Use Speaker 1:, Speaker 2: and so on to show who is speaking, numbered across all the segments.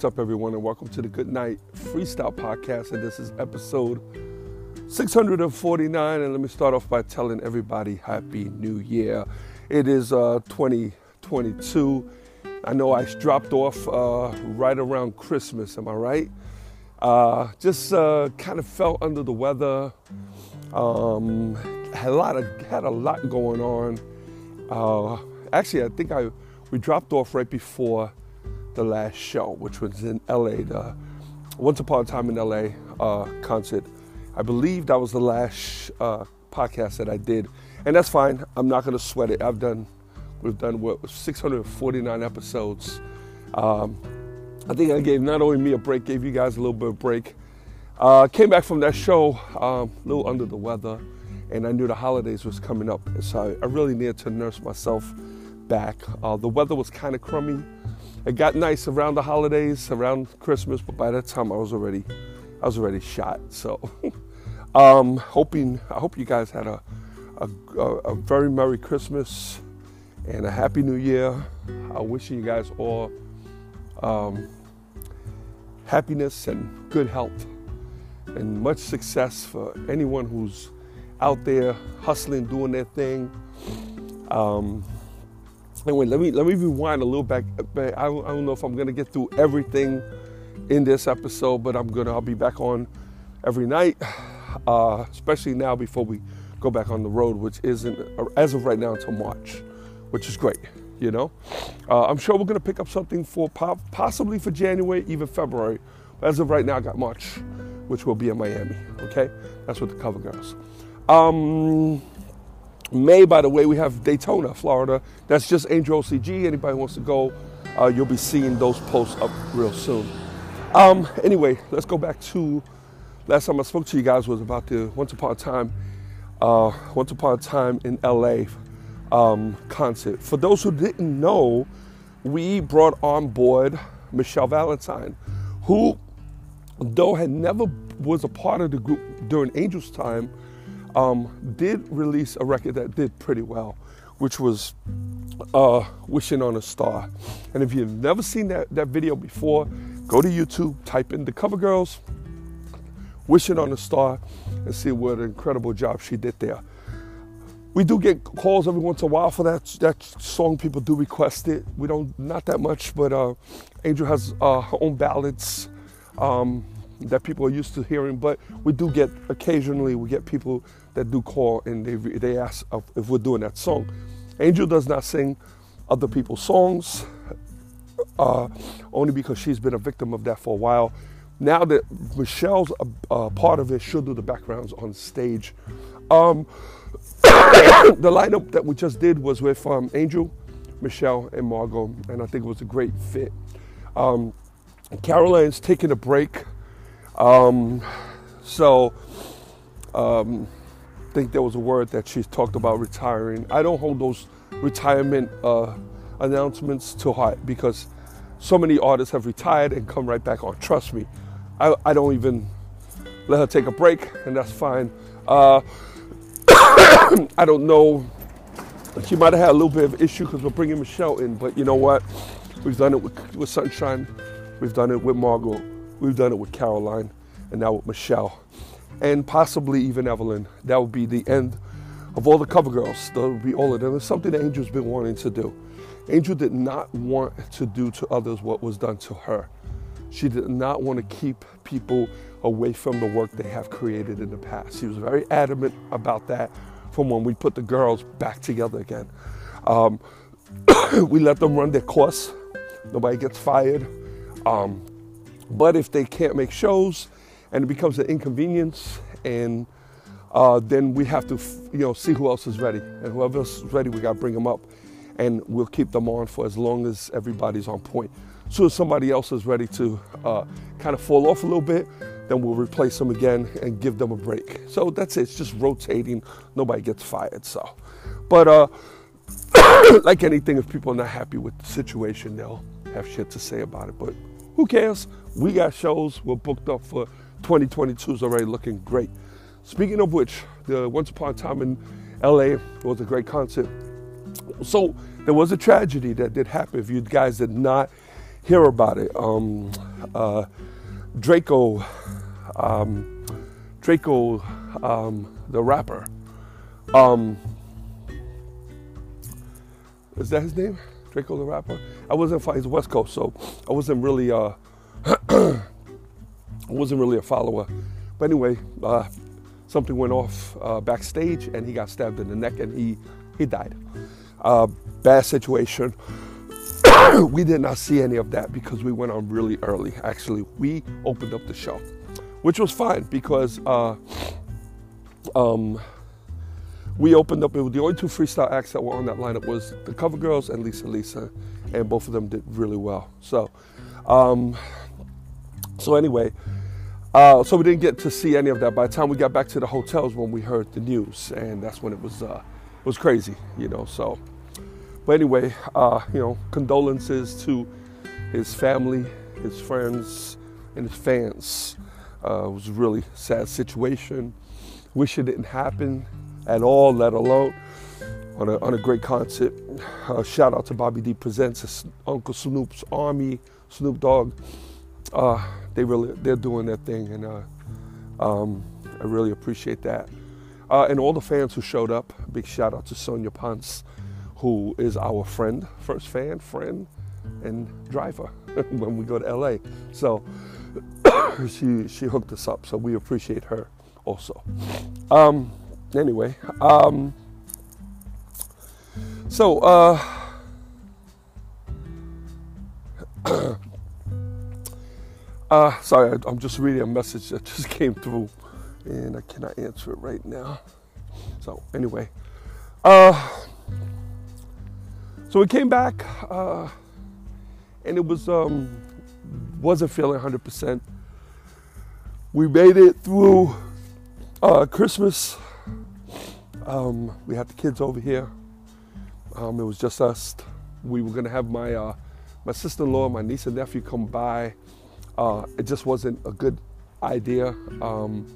Speaker 1: What's up, everyone, and welcome to the Good Night Freestyle Podcast. And this is episode 649. And let me start off by telling everybody Happy New Year. It is uh, 2022. I know I dropped off uh, right around Christmas, am I right? Uh, just uh, kind of felt under the weather. Um, had a lot of had a lot going on. Uh, actually, I think I we dropped off right before the last show, which was in LA, the Once Upon a Time in LA uh, concert. I believe that was the last uh, podcast that I did, and that's fine. I'm not going to sweat it. I've done, we've done what 649 episodes. Um, I think I gave not only me a break, gave you guys a little bit of break. Uh, came back from that show um, a little under the weather, and I knew the holidays was coming up, so I, I really needed to nurse myself back. Uh, the weather was kind of crummy. It got nice around the holidays, around Christmas, but by that time I was already, I was already shot. So, um, hoping, I hope you guys had a, a, a very merry Christmas and a happy New Year. I wish you guys all um, happiness and good health and much success for anyone who's out there hustling, doing their thing. Um, Anyway, let me let me rewind a little back. I don't, I don't know if I'm gonna get through everything in this episode, but I'm gonna. I'll be back on every night, uh, especially now before we go back on the road, which isn't as of right now until March, which is great. You know, uh, I'm sure we're gonna pick up something for possibly for January, even February. But as of right now, I got March, which will be in Miami. Okay, that's with the cover girls. Um, May, by the way, we have Daytona, Florida. That's just Angel OCG. Anybody wants to go, uh, you'll be seeing those posts up real soon. Um, anyway, let's go back to last time I spoke to you guys was about the Once Upon a Time, uh, Once Upon a Time in LA um, concert. For those who didn't know, we brought on board Michelle Valentine, who, though had never was a part of the group during Angel's time, um, did release a record that did pretty well, which was uh, Wishing on a Star. And if you've never seen that, that video before, go to YouTube, type in the cover girls, Wishing on a Star, and see what an incredible job she did there. We do get calls every once in a while for that that song. People do request it. We don't not that much, but uh, Angel has uh, her own ballads. Um, that people are used to hearing, but we do get occasionally we get people that do call and they they ask if we're doing that song. Angel does not sing other people's songs, uh, only because she's been a victim of that for a while. Now that Michelle's a, a part of it, she'll do the backgrounds on stage. Um, the lineup that we just did was with um, Angel, Michelle, and Margot, and I think it was a great fit. Um, Caroline's taking a break um, so, um, I think there was a word that she talked about retiring. I don't hold those retirement uh, announcements to heart because so many artists have retired and come right back on. Trust me, I, I don't even let her take a break, and that's fine. Uh, I don't know. She might have had a little bit of issue because we're bringing Michelle in, but you know what? We've done it with, with Sunshine. We've done it with Margot. We've done it with Caroline and now with Michelle and possibly even Evelyn. That would be the end of all the cover girls. That would be all of them. It's something that Angel's been wanting to do. Angel did not want to do to others what was done to her. She did not want to keep people away from the work they have created in the past. She was very adamant about that from when we put the girls back together again. Um, we let them run their course. Nobody gets fired. Um, but if they can't make shows and it becomes an inconvenience and uh, then we have to, you know, see who else is ready. And whoever else is ready, we got to bring them up. And we'll keep them on for as long as everybody's on point. So if somebody else is ready to uh, kind of fall off a little bit, then we'll replace them again and give them a break. So that's it. It's just rotating. Nobody gets fired. So, but uh, like anything, if people are not happy with the situation, they'll have shit to say about it. But who cares? We got shows. We're booked up for 2022 is already looking great. Speaking of which, the Once Upon a Time in LA was a great concert. So there was a tragedy that did happen. If you guys did not hear about it, um, uh, Drakeo, um, Drakeo, um, the rapper, um, is that his name? Drakeo the rapper. I wasn't. He's West Coast, so I wasn't really. Uh, I wasn't really a follower. But anyway, uh, something went off uh, backstage, and he got stabbed in the neck, and he he died. Uh, bad situation. we did not see any of that because we went on really early. Actually, we opened up the show, which was fine because uh, um, we opened up. It was the only two freestyle acts that were on that lineup was the Cover Girls and Lisa Lisa, and both of them did really well. So, um, so anyway, uh, so we didn't get to see any of that. By the time we got back to the hotels, when we heard the news, and that's when it was uh, it was crazy, you know. So, but anyway, uh, you know, condolences to his family, his friends, and his fans. Uh, it was a really sad situation. Wish it didn't happen at all, let alone on a, on a great concert. Uh, shout out to Bobby D Presents, Uncle Snoop's Army, Snoop Dogg. Uh, they really they're doing their thing, and uh, um, I really appreciate that. Uh, and all the fans who showed up. Big shout out to Sonia Ponce, who is our friend, first fan, friend, and driver when we go to LA. So she she hooked us up. So we appreciate her also. Um, anyway, um, so uh, uh, sorry, I'm just reading a message that just came through, and I cannot answer it right now. So anyway, uh, so we came back, uh, and it was um, wasn't feeling 100%. We made it through uh, Christmas um, we had the kids over here. Um, it was just us. We were gonna have my uh, my sister-in-law, my niece and nephew come by. Uh, it just wasn't a good idea. Um,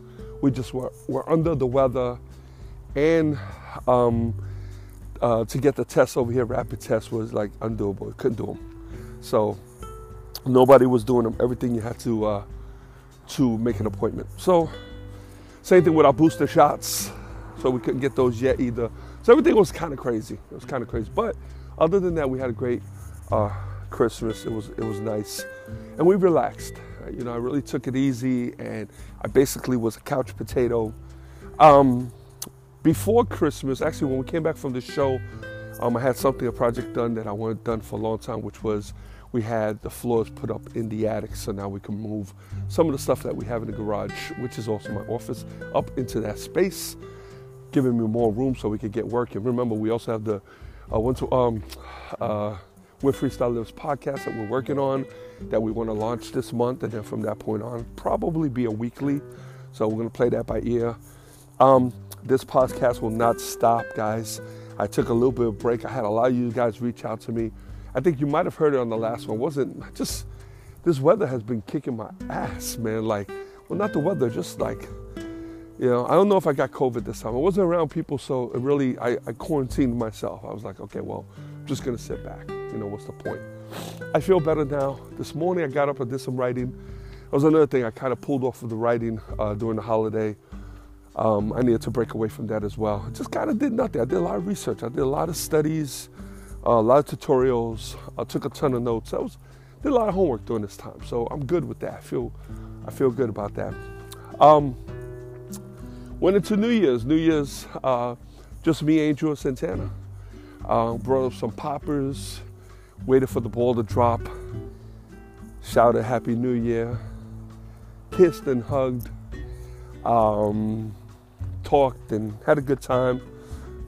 Speaker 1: we just were, were under the weather, and um, uh, to get the test over here, rapid test was like undoable. Couldn't do them. So nobody was doing them. Everything you had to uh, to make an appointment. So same thing with our booster shots so we couldn't get those yet either. So everything was kind of crazy. It was kind of crazy, but other than that, we had a great uh, Christmas. It was it was nice, and we relaxed. You know, I really took it easy, and I basically was a couch potato. Um, before Christmas, actually, when we came back from the show, um, I had something, a project done that I wanted done for a long time, which was we had the floors put up in the attic, so now we can move some of the stuff that we have in the garage, which is also my office, up into that space giving me more room so we could get working. Remember, we also have the uh, to um, uh, with Freestyle Lives podcast that we're working on that we want to launch this month, and then from that point on, probably be a weekly. So we're gonna play that by ear. Um, this podcast will not stop, guys. I took a little bit of break. I had a lot of you guys reach out to me. I think you might have heard it on the last one. wasn't just this weather has been kicking my ass, man. Like, well, not the weather, just like you know, I don't know if I got COVID this time. I wasn't around people, so it really, I, I quarantined myself. I was like, okay, well, I'm just gonna sit back. You know, what's the point? I feel better now. This morning I got up and did some writing. That was another thing I kind of pulled off of the writing uh, during the holiday. Um, I needed to break away from that as well. Just kind of did nothing. I did a lot of research. I did a lot of studies, uh, a lot of tutorials. I took a ton of notes. I was did a lot of homework during this time, so I'm good with that. I feel I feel good about that. Um, Went into New Year's. New Year's, uh, just me, Angel, and Santana. Uh, brought up some poppers, waited for the ball to drop, shouted Happy New Year, kissed and hugged. Um, talked and had a good time.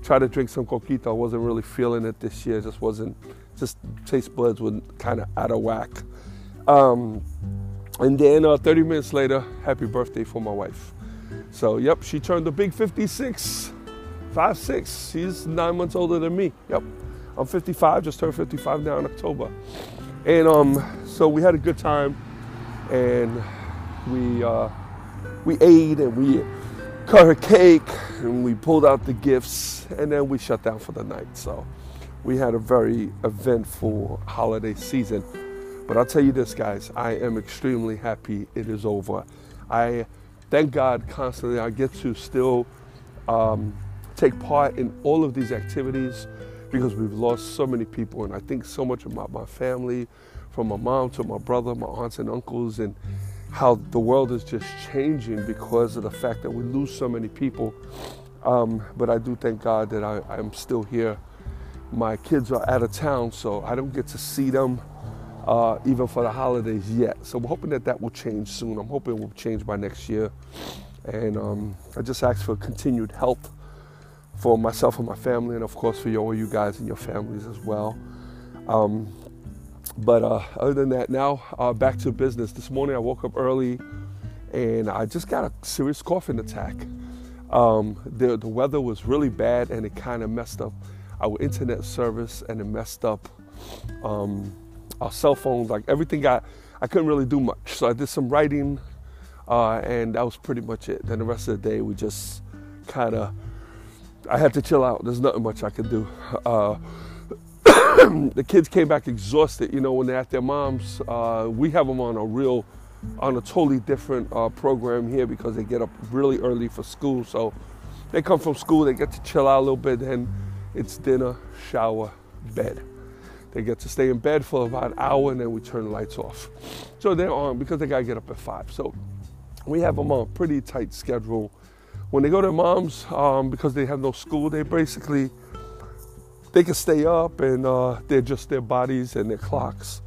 Speaker 1: Tried to drink some coquito. I wasn't really feeling it this year. Just wasn't. Just taste buds were kind of out of whack. Um, and then uh, 30 minutes later, happy birthday for my wife. So, yep, she turned a big 56, 5, 6. She's nine months older than me. Yep, I'm 55, just turned 55 now in October. And um, so we had a good time, and we uh, we ate and we cut her cake and we pulled out the gifts, and then we shut down for the night. So we had a very eventful holiday season. But I'll tell you this, guys, I am extremely happy it is over. I thank God constantly I get to still um, take part in all of these activities because we've lost so many people. And I think so much about my family, from my mom to my brother, my aunts and uncles, and how the world is just changing because of the fact that we lose so many people. Um, but I do thank God that I, I'm still here. My kids are out of town, so I don't get to see them uh, even for the holidays yet. So we're hoping that that will change soon. I'm hoping it will change by next year. And um, I just ask for continued health for myself and my family, and of course for all you guys and your families as well. Um, but uh, other than that, now uh, back to business. This morning I woke up early and I just got a serious coughing attack. Um, the, the weather was really bad and it kind of messed up our internet service and it messed up um, our cell phones, like everything got, I couldn't really do much. So I did some writing, uh, and that was pretty much it. Then the rest of the day, we just kind of, I had to chill out. There's nothing much I could do. Uh, the kids came back exhausted, you know, when they're at their mom's. Uh, we have them on a real, on a totally different uh, program here because they get up really early for school. So they come from school, they get to chill out a little bit, then it's dinner, shower, bed. They get to stay in bed for about an hour and then we turn the lights off. So they're on because they got to get up at five. So we have them on a pretty tight schedule. When they go to mom's, um, because they have no school, they basically they can stay up and uh, they're just their bodies and their clocks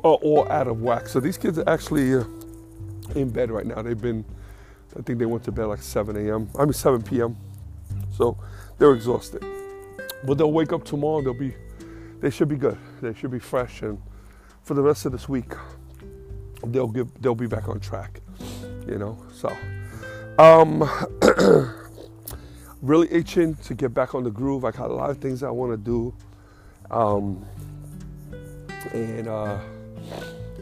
Speaker 1: are all out of whack. So these kids are actually uh, in bed right now. They've been, I think they went to bed like 7 a.m. I mean 7 p.m. So they're exhausted. But they'll wake up tomorrow. They'll be they should be good. They should be fresh, and for the rest of this week, they'll give they'll be back on track. You know, so um, really itching to get back on the groove. I got a lot of things I want to do, um, and uh,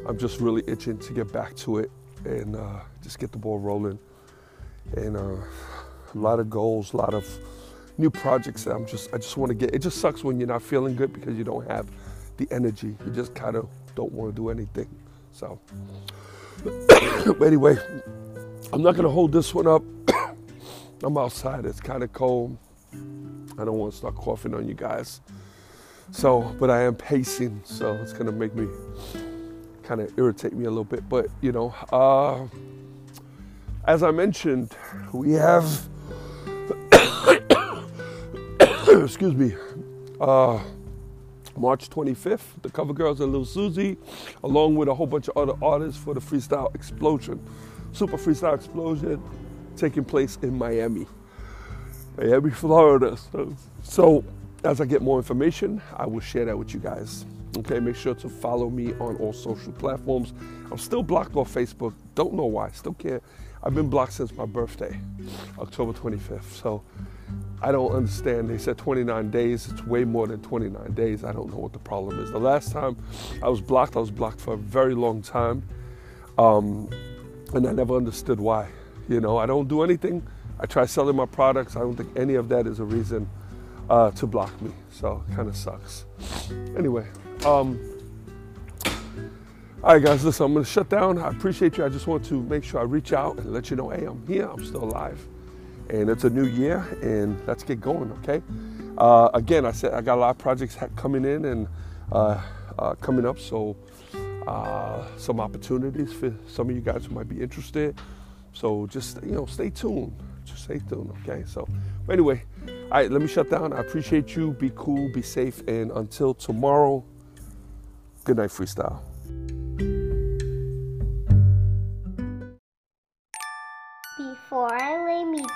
Speaker 1: I'm just really itching to get back to it and uh, just get the ball rolling. And uh, a lot of goals, a lot of new projects that I'm just I just want to get. It just sucks when you're not feeling good because you don't have the energy. You just kind of don't want to do anything. So, but anyway, I'm not gonna hold this one up. I'm outside. It's kind of cold. I don't want to start coughing on you guys. So, but I am pacing, so it's gonna make me kind of irritate me a little bit. But you know, uh, as I mentioned, we have excuse me, uh, March 25th, the cover girls and Lil Susie, along with a whole bunch of other artists for the Freestyle Explosion, Super Freestyle Explosion, taking place in Miami, Miami, Florida. So, so as I get more information, I will share that with you guys. Okay, make sure to follow me on all social platforms. I'm still blocked off Facebook. Don't know why. Still can't. I've been blocked since my birthday, October 25th. So I don't understand. They said 29 days. It's way more than 29 days. I don't know what the problem is. The last time I was blocked, I was blocked for a very long time. Um, and I never understood why. You know, I don't do anything. I try selling my products. I don't think any of that is a reason uh, to block me. So it kind of sucks. Anyway, um, all right, guys, listen, I'm going to shut down. I appreciate you. I just want to make sure I reach out and let you know, hey, I'm here. I'm still alive and it's a new year, and let's get going, okay? Uh, again, I said I got a lot of projects coming in and uh, uh, coming up, so uh, some opportunities for some of you guys who might be interested. So just you know, stay tuned. Just stay tuned, okay? So anyway, all right, let me shut down. I appreciate you. Be cool, be safe, and until tomorrow, good night, freestyle.